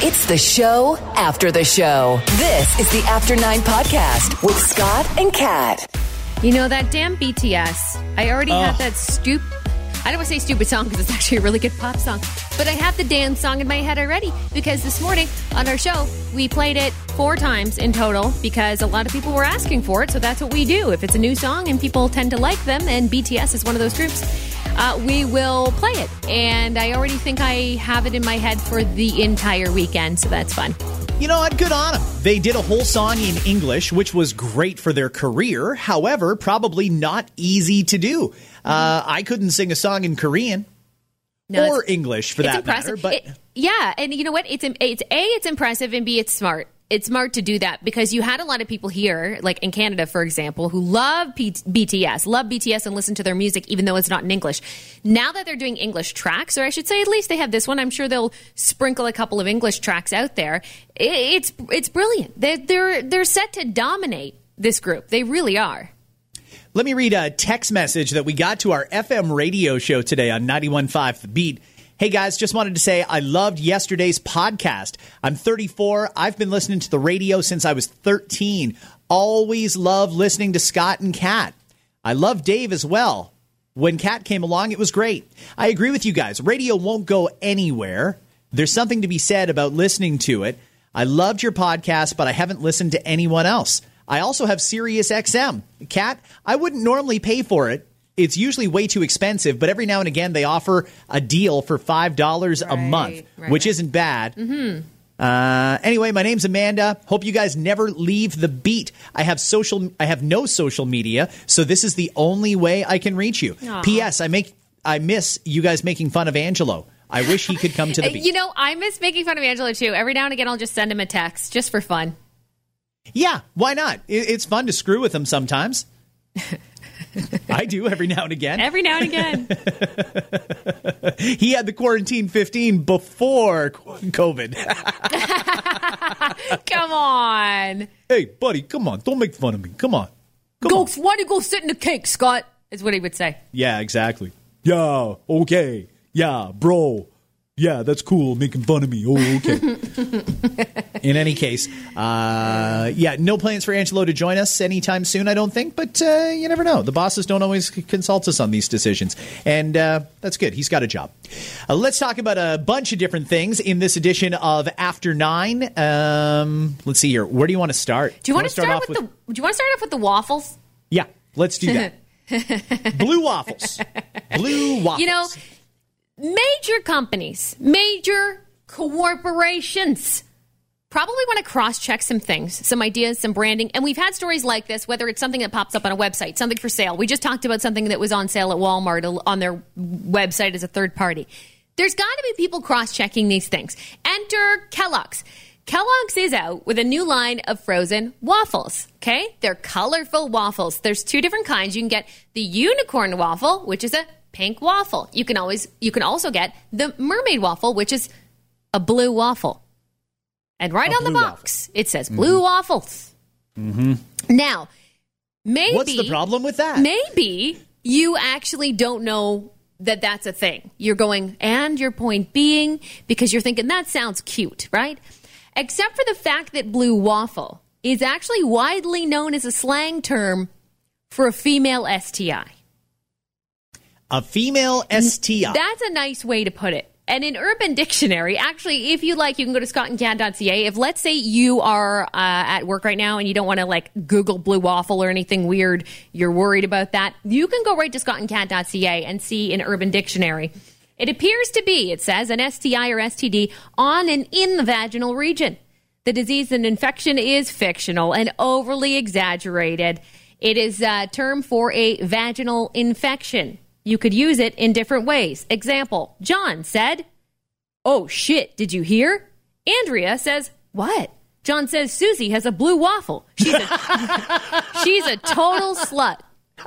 It's the show after the show. This is the After Nine Podcast with Scott and Kat. You know that damn BTS. I already had oh. that stup. I don't want to say stupid song because it's actually a really good pop song, but I have the dance song in my head already because this morning on our show we played it four times in total because a lot of people were asking for it. So that's what we do. If it's a new song and people tend to like them, and BTS is one of those groups, uh, we will play it. And I already think I have it in my head for the entire weekend, so that's fun. You know what? Good on them. They did a whole song in English, which was great for their career. However, probably not easy to do. Uh, I couldn't sing a song in Korean No, or English for that impressive. matter. But It- yeah, and you know what? It's it's a it's impressive and b it's smart. It's smart to do that because you had a lot of people here, like in Canada, for example, who love P- BTS, love BTS, and listen to their music, even though it's not in English. Now that they're doing English tracks, or I should say, at least they have this one. I'm sure they'll sprinkle a couple of English tracks out there. It's it's brilliant. They're they're they're set to dominate this group. They really are. Let me read a text message that we got to our FM radio show today on 91.5 The Beat. Hey guys, just wanted to say I loved yesterday's podcast. I'm 34. I've been listening to the radio since I was 13. Always love listening to Scott and Kat. I love Dave as well. When Kat came along, it was great. I agree with you guys. Radio won't go anywhere. There's something to be said about listening to it. I loved your podcast, but I haven't listened to anyone else. I also have Sirius XM. Kat, I wouldn't normally pay for it. It's usually way too expensive, but every now and again they offer a deal for $5 a month, right, which isn't bad. Mm-hmm. Uh, anyway, my name's Amanda. Hope you guys never leave the beat. I have social. I have no social media, so this is the only way I can reach you. P.S. I make. I miss you guys making fun of Angelo. I wish he could come to the beat. You know, I miss making fun of Angelo too. Every now and again, I'll just send him a text just for fun. Yeah, why not? It's fun to screw with them sometimes. I do every now and again. Every now and again. He had the quarantine 15 before COVID. Come on. hey, buddy, come on. Don't make fun of me. Come on. Come Go, on. why don't you go sit in the cake, Scott? Is what he would say. Yeah, exactly. Yeah, okay. Yeah, bro. Yeah, that's cool. Making fun of me. Oh, okay. In any case, uh, yeah, no plans for Angelo to join us anytime soon, I don't think, but uh, you never know. The bosses don't always consult us on these decisions, and uh, that's good. He's got a job. Uh, let's talk about a bunch of different things in this edition of After Nine. Um, let's see here. Where do you want to start? Do you want to start, off with, the? Do you want to start off with the waffles? Yeah, let's do that. Blue waffles. Blue waffles. You know, major companies, major corporations probably want to cross check some things, some ideas, some branding. And we've had stories like this, whether it's something that pops up on a website, something for sale. We just talked about something that was on sale at Walmart on their website as a third party. There's got to be people cross checking these things. Enter Kellogg's. Kellogg's is out with a new line of frozen waffles. Okay? They're colorful waffles. There's two different kinds. You can get the unicorn waffle, which is a pink waffle. You can always you can also get the mermaid waffle, which is a blue waffle. And right A on the box, it says blue waffles. Mm-hmm. Now, maybe What's the problem with that? Maybe you actually don't know that that's a thing. You're going, and your point being, because you're thinking that sounds cute, right? Except for the fact that blue waffle is actually widely known as a slang term for a female STI. A female STI. That's a nice way to put it. And in Urban Dictionary, actually, if you like, you can go to scottandcat.ca. If let's say you are uh, at work right now and you don't want to like Google blue waffle or anything weird, you're worried about that, you can go right to scottandcat.ca and see in Urban Dictionary. It appears to be, it says, an STI or STD on and in the vaginal region. The disease and infection is fictional and overly exaggerated. It is a term for a vaginal infection. You could use it in different ways. Example John said, Oh shit, did you hear? Andrea says, What? John says Susie has a blue waffle. She's a, she's a total slut.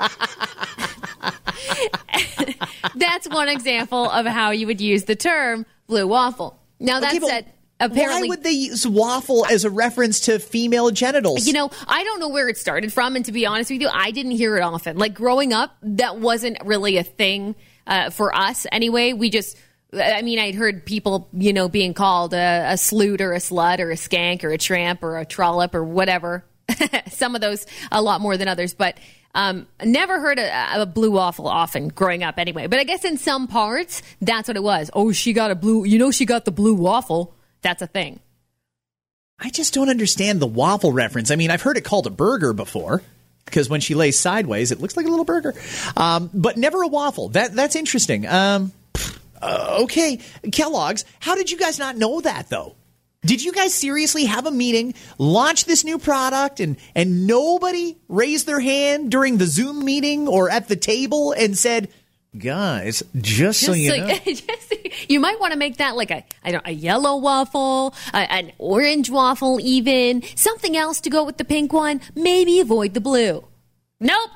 That's one example of how you would use the term blue waffle. Now, that Okay, said, apparently. Why would they use waffle as a reference to female genitals? You know, I don't know where it started from, and to be honest with you, I didn't hear it often. Like growing up, that wasn't really a thing uh, for us anyway. We just, I mean, I'd heard people, you know, being called a, a sloot or a slut or a skank or a tramp or a trollop or whatever. Some of those a lot more than others, but um, never heard a, a blue waffle often growing up anyway. But I guess in some parts, that's what it was. Oh, she got a blue, you know, she got the blue waffle. That's a thing. I just don't understand the waffle reference. I mean, I've heard it called a burger before because when she lays sideways, it looks like a little burger, um, but never a waffle. That that's interesting. Um, uh, okay, Kellogg's. How did you guys not know that though? Did you guys seriously have a meeting, launch this new product, and and nobody raised their hand during the Zoom meeting or at the table and said, "Guys, just, so you so- know." just- you might want to make that like a I don't a yellow waffle, a, an orange waffle, even something else to go with the pink one. Maybe avoid the blue. Nope.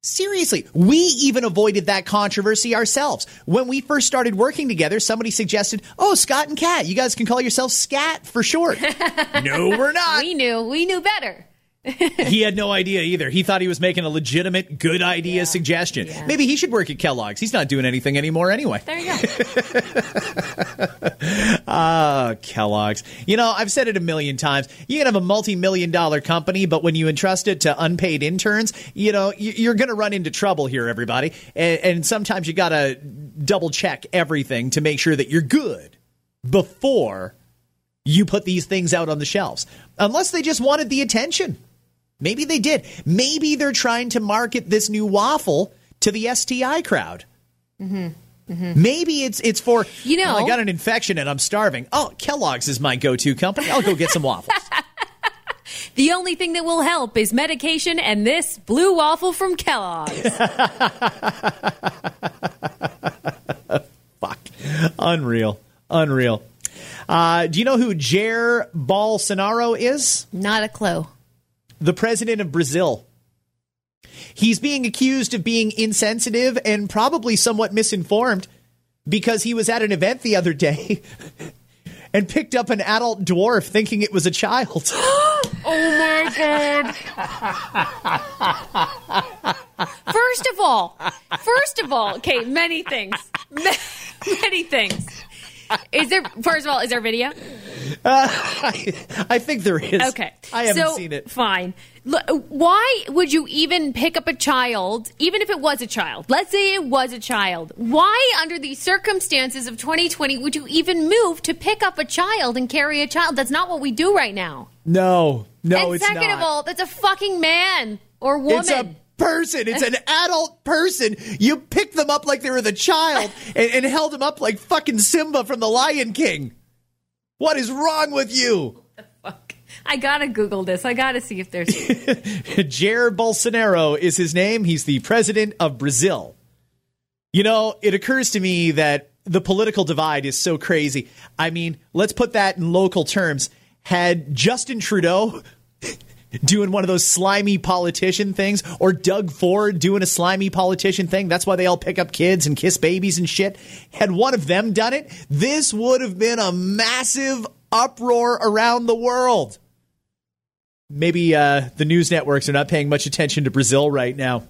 Seriously, we even avoided that controversy ourselves. When we first started working together, somebody suggested, "Oh, Scott and Cat, you guys can call yourselves Scat for short." no, we're not. We knew. We knew better. he had no idea either. He thought he was making a legitimate, good idea suggestion. Yeah. Maybe he should work at Kellogg's. He's not doing anything anymore anyway. There you go. Ah, Kellogg's. You know, I've said it a million times. You can have a multi-million dollar company, but when you entrust it to unpaid interns, you know, you- you're going to run into trouble here, everybody. And, and sometimes you got to double check everything to make sure that you're good before you put these things out on the shelves. Unless they just wanted the attention. Maybe they did. Maybe they're trying to market this new waffle to the STI crowd. Maybe it's it's for You know- "Oh, I got an infection and I'm starving. Oh, Kellogg's is my go-to company. I'll go get some waffles. The only thing that will help is medication and this blue waffle from Kellogg's. Fuck, unreal, unreal. Uh, do you know who Jair Bolsonaro is? Not a clue. The president of Brazil. He's being accused of being insensitive and probably somewhat misinformed because he was at an event the other day and picked up an adult dwarf thinking it was a child. Oh my god. First of all, first of all, okay, many things. Many things. Is there first of all, is there video? Uh, I, I think there is. Okay. I haven't so, seen it. Fine. L- why would you even pick up a child, even if it was a child? Let's say it was a child. Why, under the circumstances of 2020, would you even move to pick up a child and carry a child? That's not what we do right now. No, no, and it's second not. of all, that's a fucking man or woman. Person. It's an adult person. You picked them up like they were the child and, and held them up like fucking Simba from The Lion King. What is wrong with you? I gotta Google this. I gotta see if there's. Jair Bolsonaro is his name. He's the president of Brazil. You know, it occurs to me that the political divide is so crazy. I mean, let's put that in local terms. Had Justin Trudeau doing one of those slimy politician things, or Doug Ford doing a slimy politician thing, that's why they all pick up kids and kiss babies and shit. Had one of them done it, this would have been a massive uproar around the world maybe uh, the news networks are not paying much attention to Brazil right now.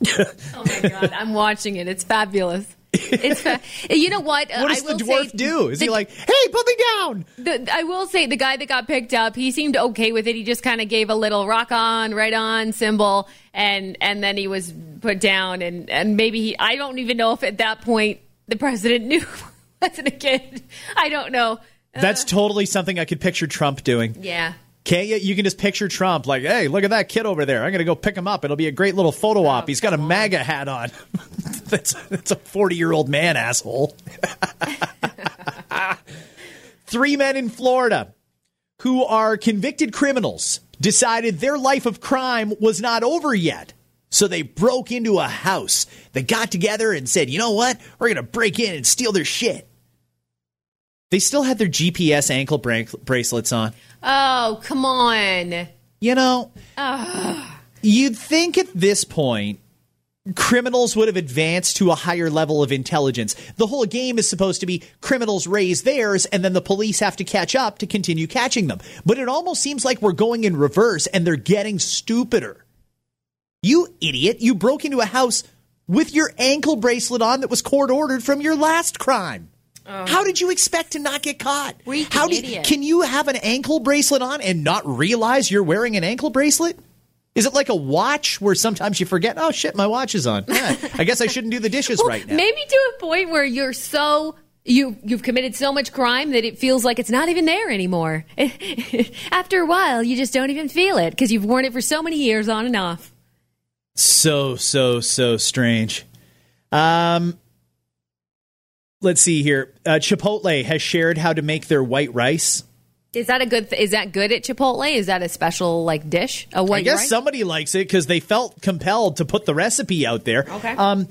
oh my god, I'm watching it. It's fabulous. It's fa- you know what? What does the dwarf say do? Is he like, "Hey, put me down"? The, I will say the guy that got picked up, he seemed okay with it. He just kind of gave a little rock on, right on symbol, and and then he was put down. And and maybe he, I don't even know if at that point the president knew wasn't a kid. I don't know. That's uh. totally something I could picture Trump doing. Yeah. Can't you? You can just picture Trump like, "Hey, look at that kid over there. I'm going to go pick him up. It'll be a great little photo op. He's got a MAGA hat on. that's that's a 40 year old man, asshole." Three men in Florida who are convicted criminals decided their life of crime was not over yet. So they broke into a house. They got together and said, you know what? We're going to break in and steal their shit. They still had their GPS ankle bra- bracelets on. Oh, come on. You know, you'd think at this point criminals would have advanced to a higher level of intelligence. The whole game is supposed to be criminals raise theirs and then the police have to catch up to continue catching them. But it almost seems like we're going in reverse and they're getting stupider. You idiot, you broke into a house with your ankle bracelet on that was court ordered from your last crime. How did you expect to not get caught? Freaking How do idiot. can you have an ankle bracelet on and not realize you're wearing an ankle bracelet? Is it like a watch where sometimes you forget, oh shit, my watch is on. Yeah, I guess I shouldn't do the dishes right now. Maybe to a point where you're so you you've committed so much crime that it feels like it's not even there anymore. After a while, you just don't even feel it because you've worn it for so many years on and off. So, so, so strange. Um, let's see here. Uh, Chipotle has shared how to make their white rice. Is that a good? Th- is that good at Chipotle? Is that a special like dish? A white I guess rice? somebody likes it because they felt compelled to put the recipe out there. Okay. Um,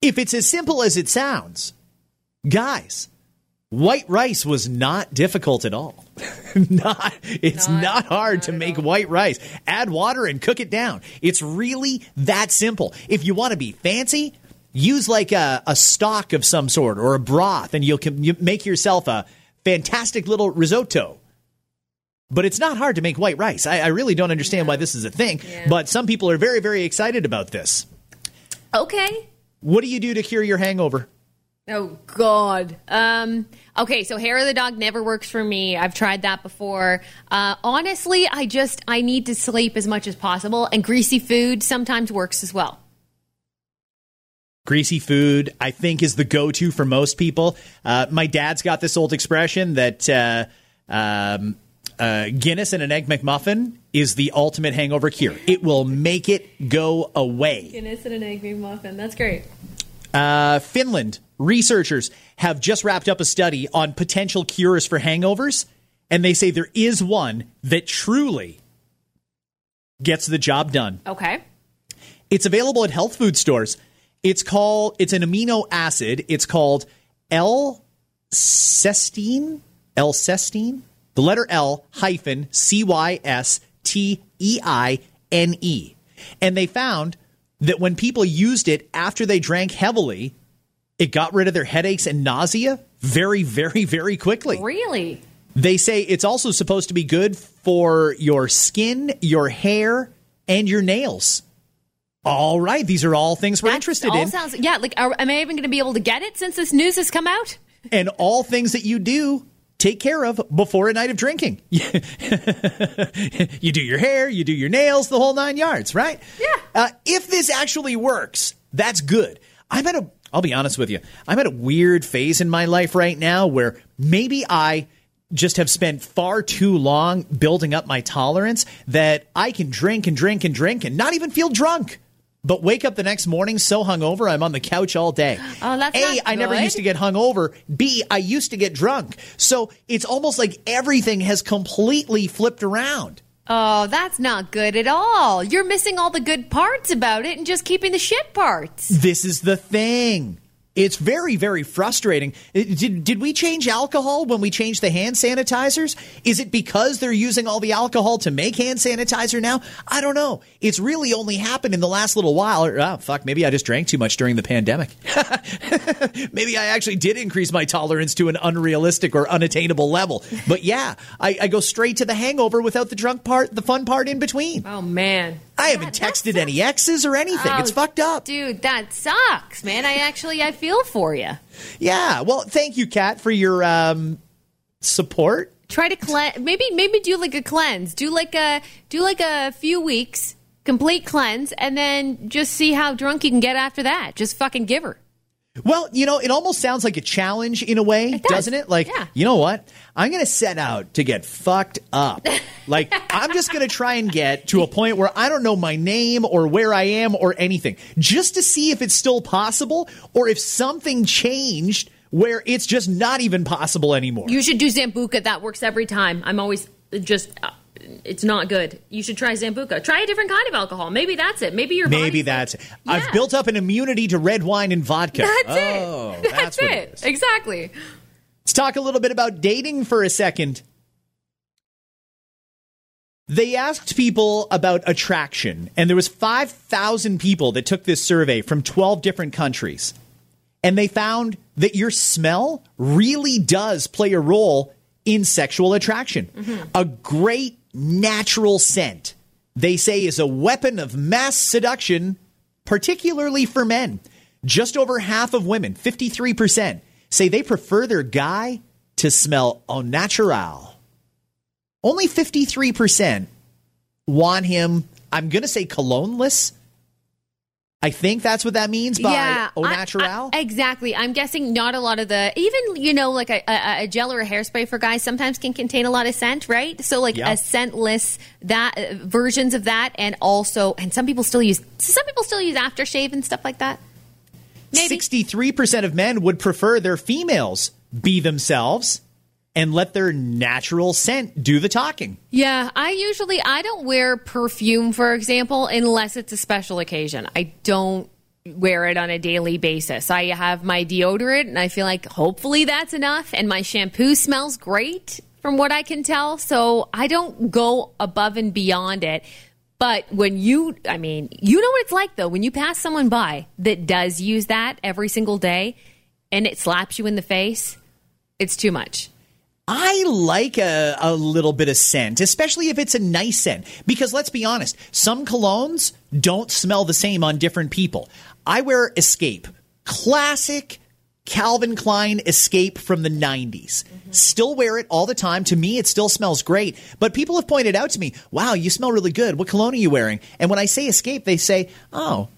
if it's as simple as it sounds, guys, white rice was not difficult at all. not, it's not, hard to make white rice. Add water and cook it down. It's really that simple. If you want to be fancy, use like a, a stock of some sort or a broth, and you'll you make yourself a fantastic little risotto. But it's not hard to make white rice. I, I really don't understand why this is a thing. But some people are very, very excited about this. Okay. What do you do to cure your hangover? Oh God. Um, okay, so hair of the dog never works for me. I've tried that before. Uh, honestly, I just I need to sleep as much as possible, and greasy food sometimes works as well. Greasy food, I think, is the go to for most people. Uh, my dad's got this old expression that uh, um, uh, Guinness and an Egg McMuffin is the ultimate hangover cure. It will make it go away. Guinness and an egg muffin. That's great. Uh, Finland researchers have just wrapped up a study on potential cures for hangovers, and they say there is one that truly gets the job done. Okay. It's available at health food stores. It's called it's an amino acid. It's called L-cysteine. L-cysteine. The letter L hyphen C Y S T E I N E. And they found that when people used it after they drank heavily, it got rid of their headaches and nausea very, very, very quickly. Really? They say it's also supposed to be good for your skin, your hair, and your nails. All right, these are all things we're That interested in, Sounds, yeah. Like, are, am I even going to be able to get it since this news has come out? and all things that you do take care of before a night of drinking. you do your hair, you do your nails, the whole nine yards, right? Yeah. Uh, if this actually works, that's good. I'm at a. I'll be honest with you. I'm at a weird phase in my life right now where maybe I just have spent far too long building up my tolerance that I can drink and drink and drink and not even feel drunk. But wake up the next morning so hungover, I'm on the couch all day. Oh, that's A, not I never good. used to get hungover. B, I used to get drunk. So it's almost like everything has completely flipped around. Oh, that's not good at all. You're missing all the good parts about it and just keeping the shit parts. This is the thing. It's very, very frustrating. Uh, Did, did we change alcohol when we changed the hand sanitizers? Is it because they're using all the alcohol to make hand sanitizer now? I don't know. It's really only happened in the last little while. Or, oh, fuck, maybe I just drank too much during the pandemic. maybe I actually did increase my tolerance to an unrealistic or unattainable level. But yeah, I, I go straight to the hangover without the drunk part, the fun part in between. Oh man. I haven't That- texted any exes or anything. it's Oh, fucked up. Dude, that sucks, man. I actually I feel for you. Yeah. Well, thank you, Kat, for your um, support. Try to cleanse. Maybe maybe do like a cleanse. Do like a do like a few weeks complete cleanse, and then just see how drunk you can get after that. Just fucking give her. Well, you know, it almost sounds like a challenge in a way, It does. doesn't it? Like, Yeah. you know what? I'm going to set out to get fucked up. like, I'm just going to try and get to a point where I don't know my name or where I am or anything, just to see if it's still possible or if something changed where it's just not even possible anymore. You should do Sambuca. That works every time. I'm always just. Uh, It's not good. You should try Sambuca. Try a different kind of alcohol. Maybe that's it. Maybe your Maybe body's that's like- it. I've built up an immunity to red wine and vodka. That's oh, it. That's, what it is. Exactly. Let's talk a little bit about dating for a second. They asked people about attraction, and there was 5,000 people that took this survey from 12 different countries. And they found that your smell really does play a role in sexual attraction. Mm-hmm. A great natural scent, they say, is a weapon of mass seduction, particularly for men. Just over half of women, 53%, say they prefer their guy to smell au naturel. Only 53% want him, I'm going to say cologneless. I think that's what that means by yeah, au naturel. I, I, exactly. I'm guessing not a lot of the, even, you know, like a, a, a, gel or a hairspray for guys sometimes can contain a lot of scent, right? So, like a scentless, that uh, versions of that. And also, and some people still use, some people still use aftershave and stuff like that. Maybe. 63% of men would prefer their females be themselves and let their natural scent do the talking. Yeah, I usually I don't wear perfume for example unless it's a special occasion. I don't wear it on a daily basis. I have my deodorant and I feel like hopefully that's enough and my shampoo smells great from what I can tell. So I don't go above and beyond it. But when you, I mean, you know what it's like though, when you pass someone by that does use that every single day and it slaps you in the face, it's too much. I like a, a little bit of scent, especially if it's a nice scent. Because let's be honest, some colognes don't smell the same on different people. I wear Escape, classic Calvin Klein Escape from the 90s. Mm-hmm. Still wear it all the time. To me, it still smells great. But people have pointed out to me, wow, you smell really good. What cologne are you wearing? And when I say Escape, they say, oh,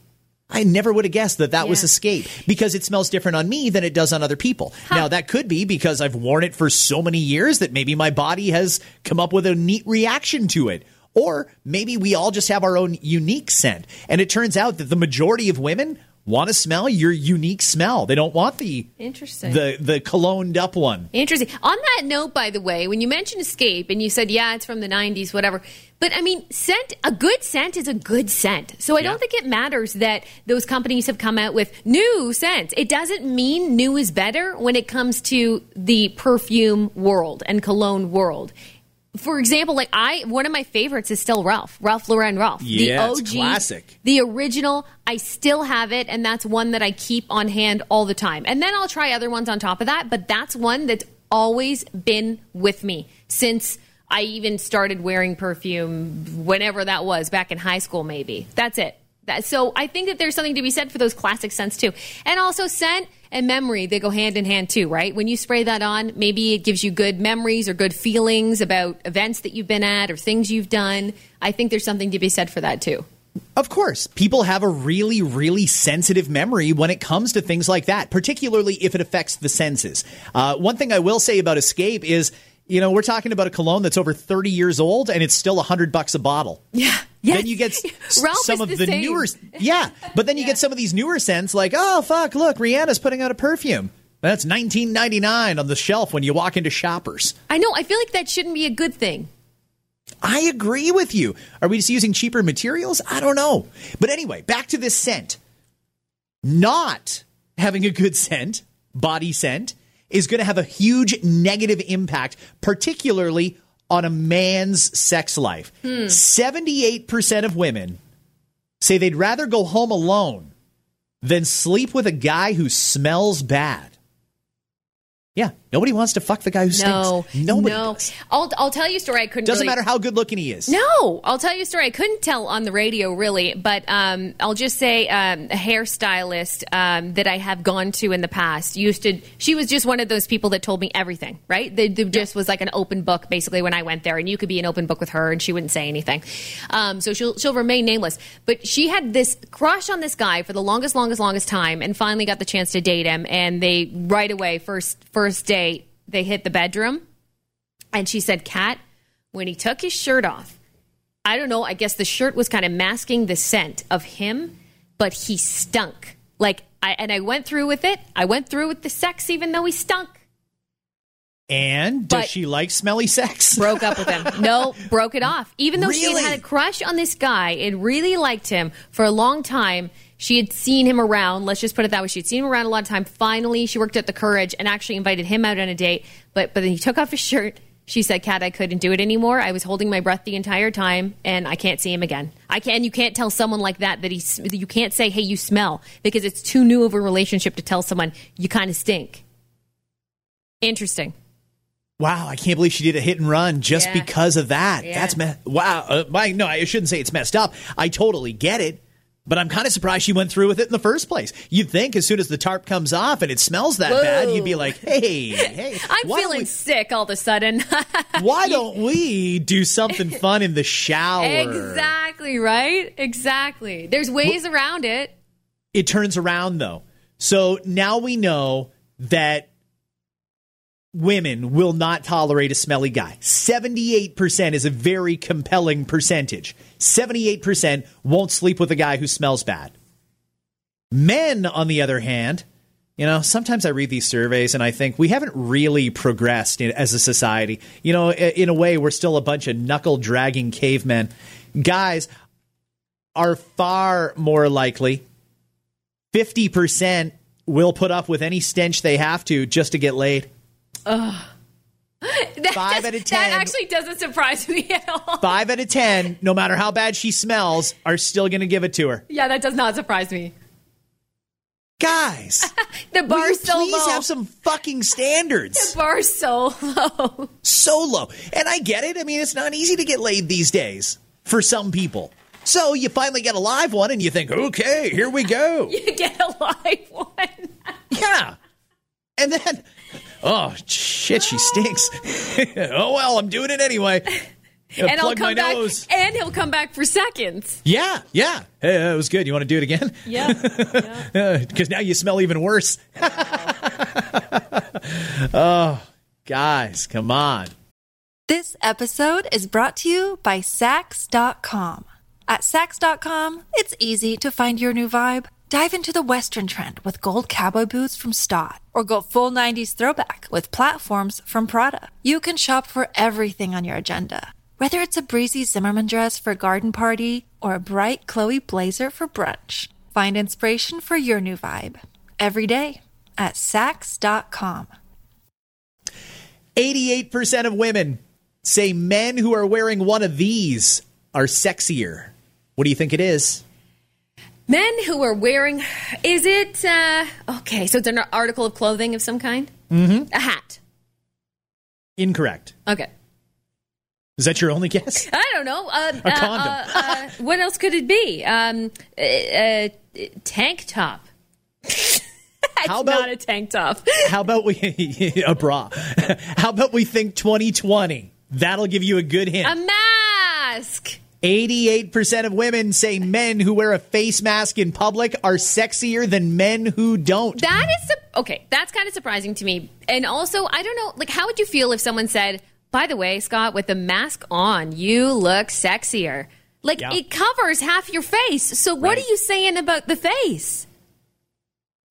I never would have guessed that that yeah. was Escape because it smells different on me than it does on other people. Huh. Now, that could be because I've worn it for so many years that maybe my body has come up with a neat reaction to it. Or maybe we all just have our own unique scent. And it turns out that the majority of women want to smell your unique smell. They don't want the interesting the the cologned up one. Interesting. On that note, by the way, when you mentioned Escape and you said, "Yeah, it's from the '90s, whatever," but I mean, scent a good scent is a good scent. So I yeah. don't think it matters that those companies have come out with new scents. It doesn't mean new is better when it comes to the perfume world and cologne world for example, like I, one of my favorites is still Ralph, Ralph Lauren Ralph. Yeah, the OG, classic. The original, I still have it, and that's one that I keep on hand all the time. And then I'll try other ones on top of that, but that's one that's always been with me since I even started wearing perfume, whenever that was, back in high school, maybe. That's it. That, so I think that there's something to be said for those classic scents too. And also scent and memory, they go hand in hand too, right? When you spray that on, maybe it gives you good memories or good feelings about events that you've been at or things you've done. I think there's something to be said for that too. Of course, people have a really, really sensitive memory when it comes to things like that, particularly if it affects the senses. Uh, one thing I will say about Escape is you know, we're talking about a cologne that's over 30 years old and it's still 100 bucks a bottle. Yeah. Yes. Then you get some of the, the newer Yeah, but then you yeah. get some of these newer scents like, "Oh, fuck, look, Rihanna's putting out a perfume." That's 19.99 on the shelf when you walk into Shoppers. I know, I feel like that shouldn't be a good thing. I agree with you. Are we just using cheaper materials? I don't know. But anyway, back to this scent. Not having a good scent, body scent, is going to have a huge negative impact, particularly on a man's sex life. Hmm. 78% of women say they'd rather go home alone than sleep with a guy who smells bad. Yeah, nobody wants to fuck the guy who stinks. No, nobody no. Does. I'll I'll tell you a story. I couldn't. Doesn't really... matter how good looking he is. No, I'll tell you a story. I couldn't tell on the radio really, but um, I'll just say um, a hairstylist um, that I have gone to in the past used to. She was just one of those people that told me everything. Right? They, they just was like an open book basically when I went there, and you could be an open book with her, and she wouldn't say anything. Um, so she'll she'll remain nameless. But she had this crush on this guy for the longest, longest, longest time, and finally got the chance to date him. And they right away first first date they hit the bedroom. And she said, "Cat, when he took his shirt off, I don't know, I guess the shirt was kind of masking the scent of him, but he stunk. Like, I, and I went through with it. I went through with the sex, even though he stunk. And does but she like smelly sex? broke up with him. No, broke it off. Even though really? she had had a crush on this guy and really liked him for a long time, She had seen him around. Let's just put it that way. She'd seen him around a lot of time. Finally, she worked at the Courage and actually invited him out on a date. But but then he took off his shirt. She said, "Cat, I couldn't do it anymore. I was holding my breath the entire time, and I can't see him again. I can. You can't tell someone like that that he's. You can't say, "Hey, you smell," because it's too new of a relationship to tell someone you kind of stink. Interesting. Wow, I can't believe she did a hit and run just Yeah. because of that. Yeah. That's me- wow. Uh, my, no, I shouldn't say it's messed up. I totally get it, but I'm kind of surprised she went through with it in the first place. You'd think as soon as the tarp comes off and it smells that bad, you'd be like, "Hey, hey, I'm feeling we- sick all of a sudden. why don't we do something fun in the shower?" exactly right. Exactly. There's ways around it. It turns around though. So now we know that women will not tolerate a smelly guy. 78% is a very compelling percentage. 78% won't sleep with a guy who smells bad. Men, on the other hand, you know, sometimes I read these surveys and I think we haven't really progressed in, as a society. You know, in a way, we're still a bunch of knuckle dragging cavemen. Guys are far more likely 50% will put up with any stench they have to just to get laid. That Five does- out of 10. That actually doesn't surprise me at all. Five out of 10, no matter how bad she smells, are still going to give it to her. Yeah, that does not surprise me. Guys, The you so please low. have some fucking standards? the bar's so low. so low. And I get it. I mean, it's not easy to get laid these days for some people. So you finally get a live one and you think, okay, here we go. You get a live one. Yeah. And then, oh, shit, she stinks. oh, well, I'm doing it anyway. Gonna and he'll plug my come back. nose. And he'll come back for seconds. Yeah, yeah. Hey, that was good. You want to do it again? Yeah. Because now you smell even worse. oh, guys, come on. This episode is brought to you by Saks.com. At Saks.com, it's easy to find your new vibe. Dive into the Western trend with gold cowboy boots from Staud, or go full 90s throwback with platforms from Prada. You can shop for everything on your agenda, whether it's a breezy Zimmermann dress for a garden party or a bright Chloe blazer for brunch. Find inspiration for your new vibe every day at Saks.com. 88% of women say men who are wearing one of these are sexier. What do you think it is? Men who are wearing, is it, uh, okay, so it's an article of clothing of some kind? Mm-hmm. A hat. Incorrect. Okay. Is that your only guess? I don't know. Uh, A uh, condom. uh, uh, what else could it be? Um, uh, uh, tank top. it's How about- not a tank top. How about we a bra? How about we think 2020? That'll give you a good hint. a mask. 88% of women say men who wear a face mask in public are sexier than men who don't. That is su- okay. That's kind of surprising to me. And also, I don't know. Like, how would you feel if someone said, "By the way, Scott, with the mask on, you look sexier." Like, Yeah. it covers half your face. So, what Right. are you saying about the face?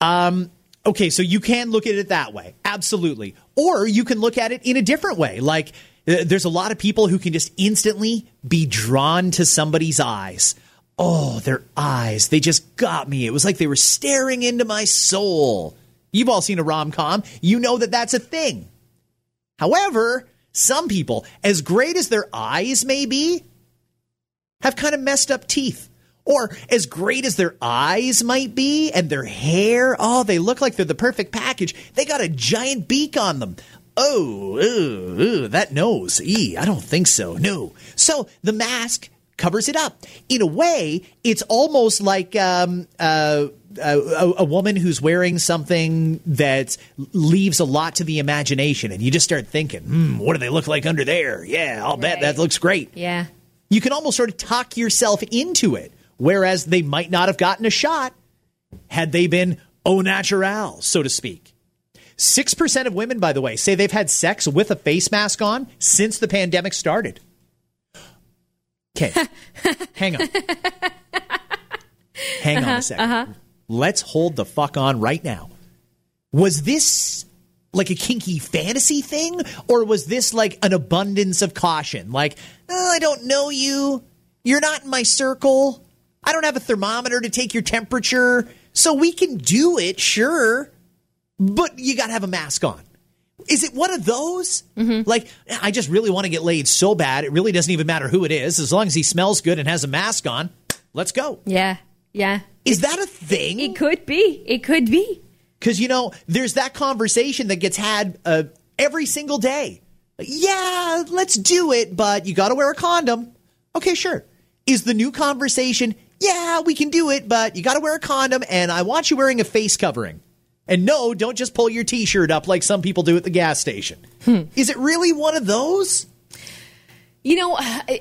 Um, okay, so you can look at it that way. Absolutely. Or you can look at it in a different way. Like, Uh, there's a lot of people who can just instantly be drawn to somebody's eyes. Oh, their eyes. They just got me. It was like they were staring into my soul. You've all seen a rom com. You know that that's a thing. However, some people, as great as their eyes may be, have kind of messed up teeth. Or as great as their eyes might be and their hair, oh, they look like they're the perfect package. They got a giant beak on them. Oh, ooh, ooh, that nose. Ee, I don't think so. No. So the mask covers it up. In a way, it's almost like um, uh, a, a woman who's wearing something that leaves a lot to the imagination, and you just start thinking, hmm, what do they look like under there? Yeah, I'll bet that looks great Yeah. you can almost sort of talk yourself into it. Whereas they might not have gotten a shot had they been au natural, so to speak. 6% of women, by the way, say they've had sex with a face mask on since the pandemic started. Okay, hang on. Hang on a uh-huh, 2nd uh-huh. Let's hold the fuck on right now. Was this like a kinky fantasy thing, or was this like an abundance of caution? Like, oh, I don't know you. You're not in my circle. I don't have a thermometer to take your temperature. So we can do it, sure. But you got to have a mask on. Is it one of those? Mm-hmm. Like, I just really want to get laid so bad. It really doesn't even matter who it is. As long as he smells good and has a mask on, let's go. Yeah. Yeah. Is that a thing? It could be. It could be. Because, you know, there's that conversation that gets had uh, every single day. Yeah, let's do it, but you got to wear a condom. Okay, sure. Is the new conversation, yeah, we can do it, but you got to wear a condom and I want you wearing a face covering. And no, don't just pull your t shirt up like some people do at the gas station. Hmm. Is it really one of those? You know, I,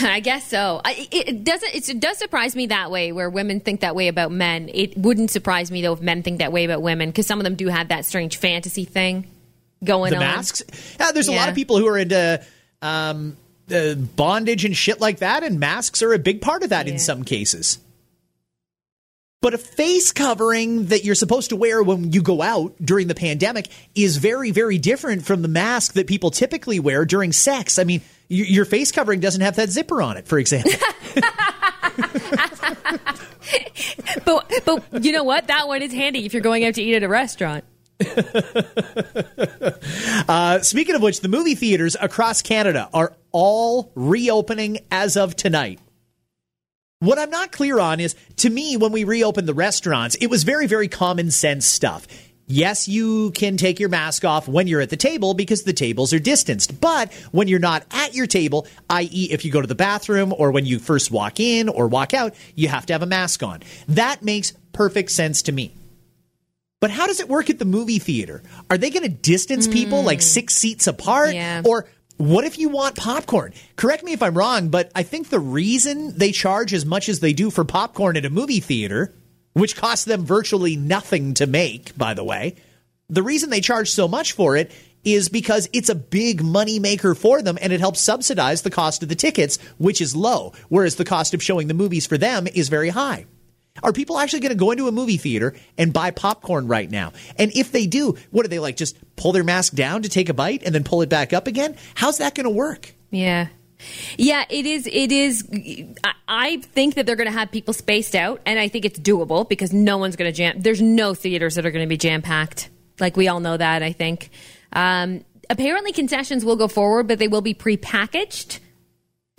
I guess so. I, it doesn't. It does surprise me that way, where women think that way about men. It wouldn't surprise me though if men think that way about women, because some of them do have that strange fantasy thing going the on. masks. Yeah, there's yeah. a lot of people who are into um, uh, bondage and shit like that, and masks are a big part of that yeah. in some cases. But a face covering that you're supposed to wear when you go out during the pandemic is very, very different from the mask that people typically wear during sex. I mean, your face covering doesn't have that zipper on it, for example. but but you know what? That one is handy if you're going out to eat at a restaurant. uh, speaking of which, the movie theaters across Canada are all reopening as of tonight. What I'm not clear on is to me, when we reopened the restaurants, it was very, very common sense stuff. Yes, you can take your mask off when you're at the table because the tables are distanced. But when you're not at your table, i.e., if you go to the bathroom or when you first walk in or walk out, you have to have a mask on. That makes perfect sense to me. But how does it work at the movie theater? Are they going to distance people like hmm. six seats apart? Yeah. Or what if you want popcorn? Correct me if I'm wrong, but I think the reason they charge as much as they do for popcorn at a movie theater which costs them virtually nothing to make, by the way. The reason they charge so much for it is because it's a big money maker for them and it helps subsidize the cost of the tickets, which is low, whereas the cost of showing the movies for them is very high. Are people actually going to go into a movie theater and buy popcorn right now? And if they do, what do they like? Just pull their mask down to take a bite and then pull it back up again? How's that going to work? Yeah. Yeah, it is. It is. I think that they're going to have people spaced out, and I think it's doable because no one's going to jam. There's no theaters that are going to be jam packed. Like we all know that. I think. Um, apparently, concessions will go forward, but they will be prepackaged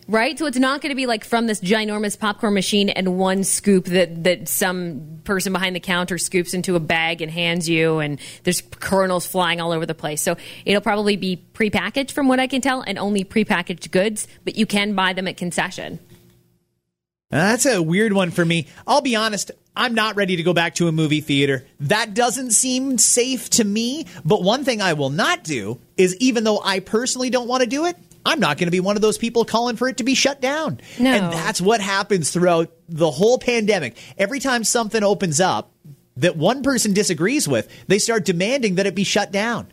right? So it's not going to be like from this ginormous popcorn machine and one scoop that that some person behind the counter scoops into a bag and hands you, and there's kernels flying all over the place. So it'll probably be prepackaged, from what I can tell, and only prepackaged goods, but you can buy them at concession. Uh, that's a weird one for me. I'll be honest. I'm not ready to go back to a movie theater. That doesn't seem safe to me. But one thing I will not do is, even though I personally don't want to do it, I'm not going to be one of those people calling for it to be shut down. No. And that's what happens throughout the whole pandemic. Every time something opens up that one person disagrees with, they start demanding that it be shut down.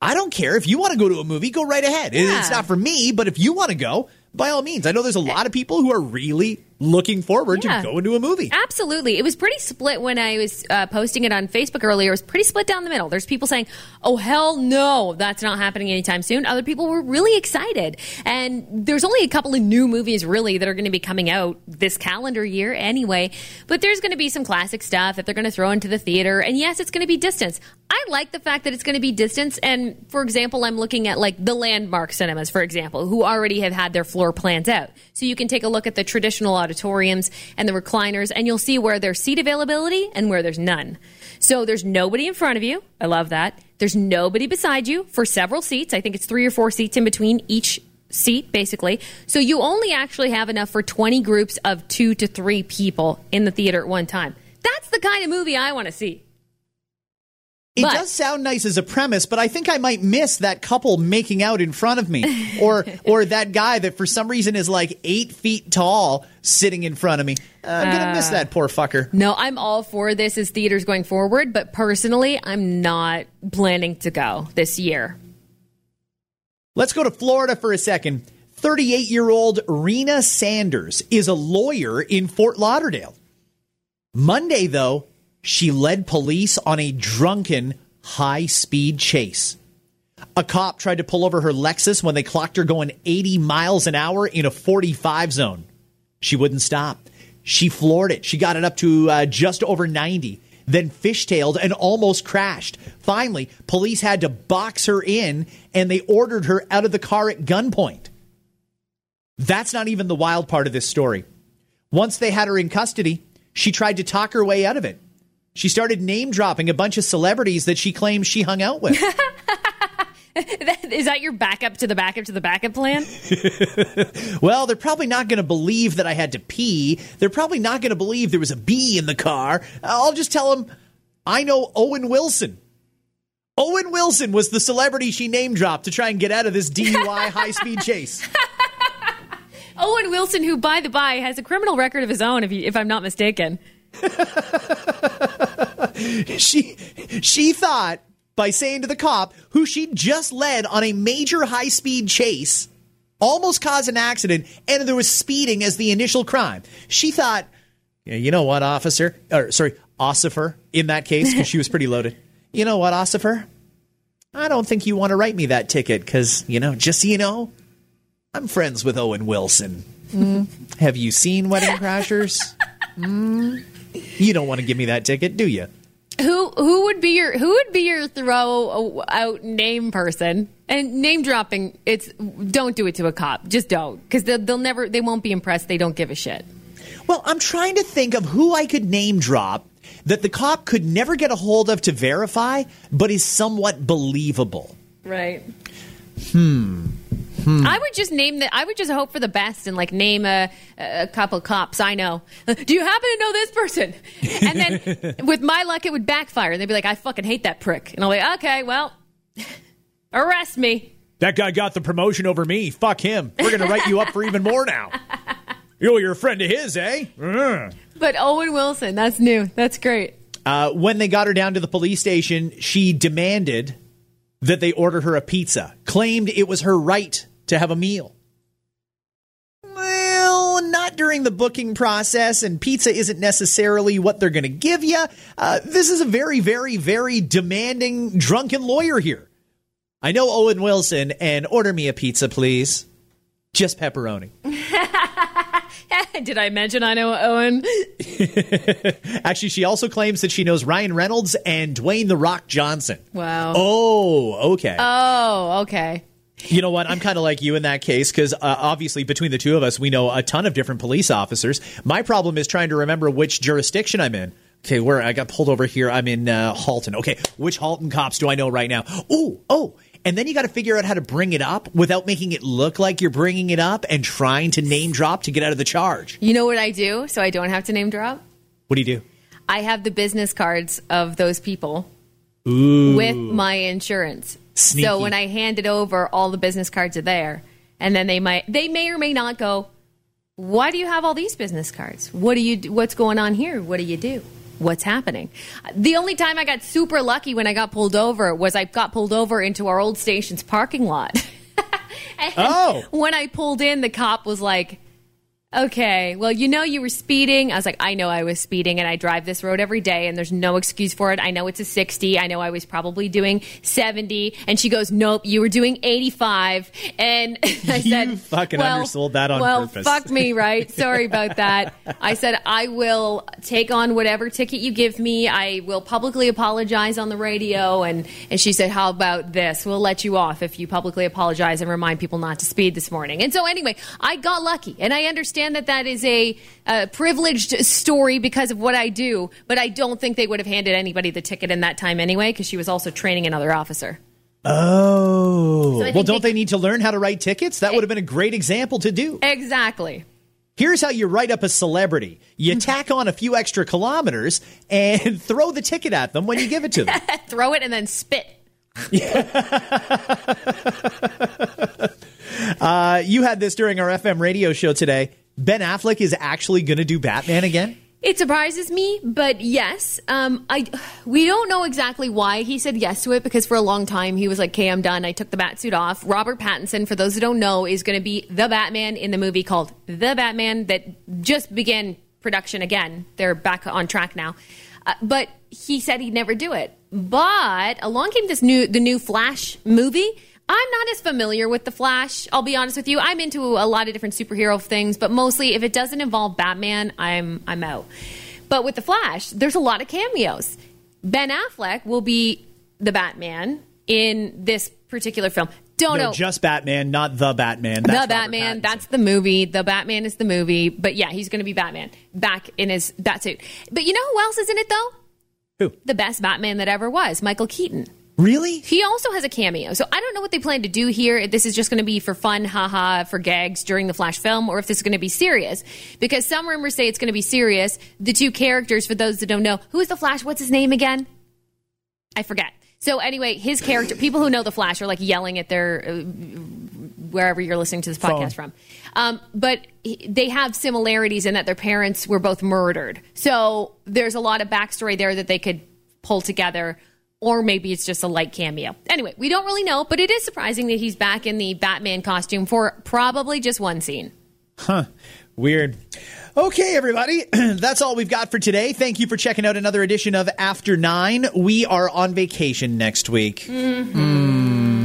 I don't care. If you want to go to a movie, go right ahead. Yeah. It's not for me, but if you want to go, by all means. I know there's a lot of people who are really looking forward yeah. to going to a movie. Absolutely. It was pretty split when I was uh, posting it on Facebook earlier. It was pretty split down the middle. There's people saying, oh, hell no, that's not happening anytime soon. Other people were really excited. And there's only a couple of new movies, really, that are going to be coming out this calendar year anyway. But there's going to be some classic stuff that they're going to throw into the theater. And yes, it's going to be distance. I like the fact that it's going to be distance. And for example, I'm looking at like the landmark cinemas, for example, who already have had their floor plans out. So you can take a look at the traditional auditoriums and the recliners, and you'll see where there's seat availability and where there's none. So there's nobody in front of you. I love that. There's nobody beside you for several seats. I think it's three or four seats in between each seat, basically. So you only actually have enough for 20 groups of two to three people in the theater at one time. That's the kind of movie I want to see. It but, does sound nice as a premise, but I think I might miss that couple making out in front of me, or or that guy that for some reason is like eight feet tall sitting in front of me. Uh, I'm gonna miss that poor fucker. No, I'm all for this as theaters going forward, but personally, I'm not planning to go this year. Let's go to Florida for a second. 38 year old Rena Sanders is a lawyer in Fort Lauderdale. Monday, though, she led police on a drunken high speed chase. A cop tried to pull over her Lexus when they clocked her going 80 miles an hour in a 45 zone. She wouldn't stop. She floored it. She got it up to uh, just over 90, then fishtailed and almost crashed. Finally, police had to box her in and they ordered her out of the car at gunpoint. That's not even the wild part of this story. Once they had her in custody, she tried to talk her way out of it. She started name dropping a bunch of celebrities that she claims she hung out with. Is that your backup to the backup to the backup plan? well, they're probably not going to believe that I had to pee. They're probably not going to believe there was a bee in the car. I'll just tell them I know Owen Wilson. Owen Wilson was the celebrity she name dropped to try and get out of this DUI high speed chase. Owen Wilson, who, by the by, has a criminal record of his own, if, you, if I'm not mistaken. she she thought by saying to the cop who she just led on a major high speed chase, almost caused an accident, and there was speeding as the initial crime. She thought, yeah, you know what, officer, or sorry, ossifer in that case because she was pretty loaded. You know what, ossifer? I don't think you want to write me that ticket because you know, just so you know, I'm friends with Owen Wilson. Mm. Have you seen Wedding Crashers? Mm. You don't want to give me that ticket, do you? Who who would be your who would be your throw out name person and name dropping? It's don't do it to a cop. Just don't because they'll, they'll never they won't be impressed. They don't give a shit. Well, I'm trying to think of who I could name drop that the cop could never get a hold of to verify, but is somewhat believable. Right. Hmm. Hmm. I would just name that. I would just hope for the best and like name a, a couple cops I know. Do you happen to know this person? And then with my luck, it would backfire. And They'd be like, "I fucking hate that prick," and I'll be like, "Okay, well, arrest me." That guy got the promotion over me. Fuck him. We're gonna write you up for even more now. Yo, you're a friend of his, eh? Mm. But Owen Wilson, that's new. That's great. Uh, when they got her down to the police station, she demanded that they order her a pizza, claimed it was her right to have a meal. Well, not during the booking process, and pizza isn't necessarily what they're going to give you. Uh, this is a very, very, very demanding drunken lawyer here. I know Owen Wilson, and order me a pizza, please. Just pepperoni. Did I mention I know Owen? Actually, she also claims that she knows Ryan Reynolds and Dwayne The Rock Johnson. Wow. Oh, okay. Oh, okay. You know what? I'm kind of like you in that case because uh, obviously between the two of us, we know a ton of different police officers. My problem is trying to remember which jurisdiction I'm in. Okay, where I got pulled over here, I'm in uh, Halton. Okay, which Halton cops do I know right now? Oh, oh, and then you got to figure out how to bring it up without making it look like you're bringing it up and trying to name drop to get out of the charge. You know what I do so I don't have to name drop? What do you do? I have the business cards of those people Ooh. with my insurance. Sneaky. So when I hand it over, all the business cards are there, and then they might they may or may not go. Why do you have all these business cards? What do you? Do? What's going on here? What do you do? What's happening? The only time I got super lucky when I got pulled over was I got pulled over into our old station's parking lot. oh. When I pulled in, the cop was like, Okay, well, you know you were speeding. I was like, I know I was speeding, and I drive this road every day, and there's no excuse for it. I know it's a 60. I know I was probably doing 70. And she goes, Nope, you were doing 85. And I you said, fucking well, undersold that on well, purpose. fuck me, right? Sorry about that. I said, I will take on whatever ticket you give me. I will publicly apologize on the radio. And, and she said, How about this? We'll let you off if you publicly apologize and remind people not to speed this morning. And so, anyway, I got lucky, and I understand that that is a, a privileged story because of what I do, but I don't think they would have handed anybody the ticket in that time anyway because she was also training another officer. Oh. So well, don't they- they need to learn how to write tickets? That would have been a great example to do. Exactly. Here's how you write up a celebrity you tack on a few extra kilometers and throw the ticket at them when you give it to them. Throw it and then spit. Uh, you had this during our FM radio show today. Ben Affleck is actually going to do Batman again. It surprises me, but yes, um, I we don't know exactly why he said yes to it because for a long time he was like, "Okay, I'm done. I took the bat suit off." Robert Pattinson, for those who don't know, is going to be the Batman in the movie called The Batman that just began production again. They're back on track now, uh, but he said he'd never do it. But along came this new the new Flash movie. I'm not as familiar with the Flash. I'll be honest with you. I'm into a lot of different superhero things, but mostly if it doesn't involve Batman, I'm I'm out. But with the Flash, there's a lot of cameos. Ben Affleck will be the Batman in this particular film. Don't No, know just Batman, not the Batman. That's the Batman. That's the movie. The Batman is the movie. But yeah, he's going to be Batman back in his bat suit. But you know who else is in it though? Who? The best Batman that ever was, Michael Keaton. Really. He also has a cameo. So I don't know what they plan to do here. If this is just going to be for fun, haha, for gags during the Flash film, or if this is going to be serious. Because some rumors say it's going to be serious. The two characters, for those that don't know, who is the Flash? What's his name again? I forget. So anyway, his character, people who know the Flash are like yelling at their uh, wherever you're listening to this podcast from. Um, but he- they have similarities in that their parents were both murdered. So there's a lot of backstory there that they could pull together. Or maybe it's just a light cameo. Anyway, we don't really know, but it is surprising that he's back in the Batman costume for probably just one scene. Huh. Weird. Okay, everybody. That's all we've got for today. Thank you for checking out another edition of After Nine. We are on vacation next week. Mm,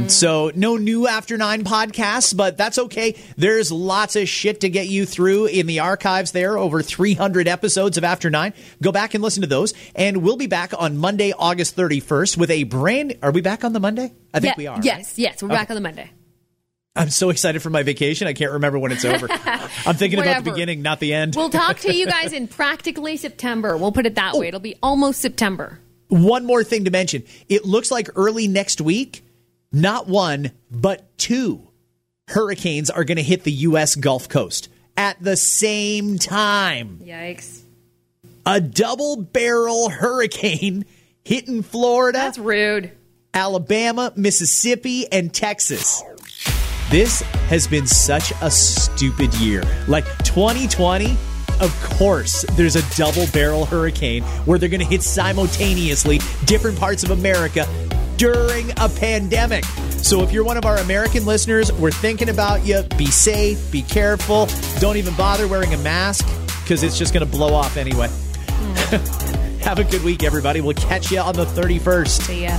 Mm. so, no new After Nine podcasts, but that's okay. There's lots of shit to get you through in the archives there. Over 300 episodes of After Nine. Go back and listen to those. And we'll be back on Monday, August 31st with a brand. Are we back on the Monday? I think Yeah, we are. Yes, right? yes. We're back on the Monday. I'm so excited for my vacation. I can't remember when it's over. I'm thinking about the beginning, not the end. We'll talk to you guys in practically September. We'll put it that oh. way. It'll be almost September. one more thing to mention. It looks like early next week, not one, but two hurricanes are going to hit the U.S. Gulf Coast at the same time. Yikes. A double barrel hurricane hitting Florida, That's rude. Alabama, Mississippi, and Texas. This has been such a stupid year. Like 2020, of course, there's a double barrel hurricane where they're going to hit simultaneously different parts of America during a pandemic. So if you're one of our American listeners, we're thinking about you. Be safe, be careful. Don't even bother wearing a mask because it's just going to blow off anyway. Hmm. Have a good week, everybody. We'll catch you on the 31st. See ya.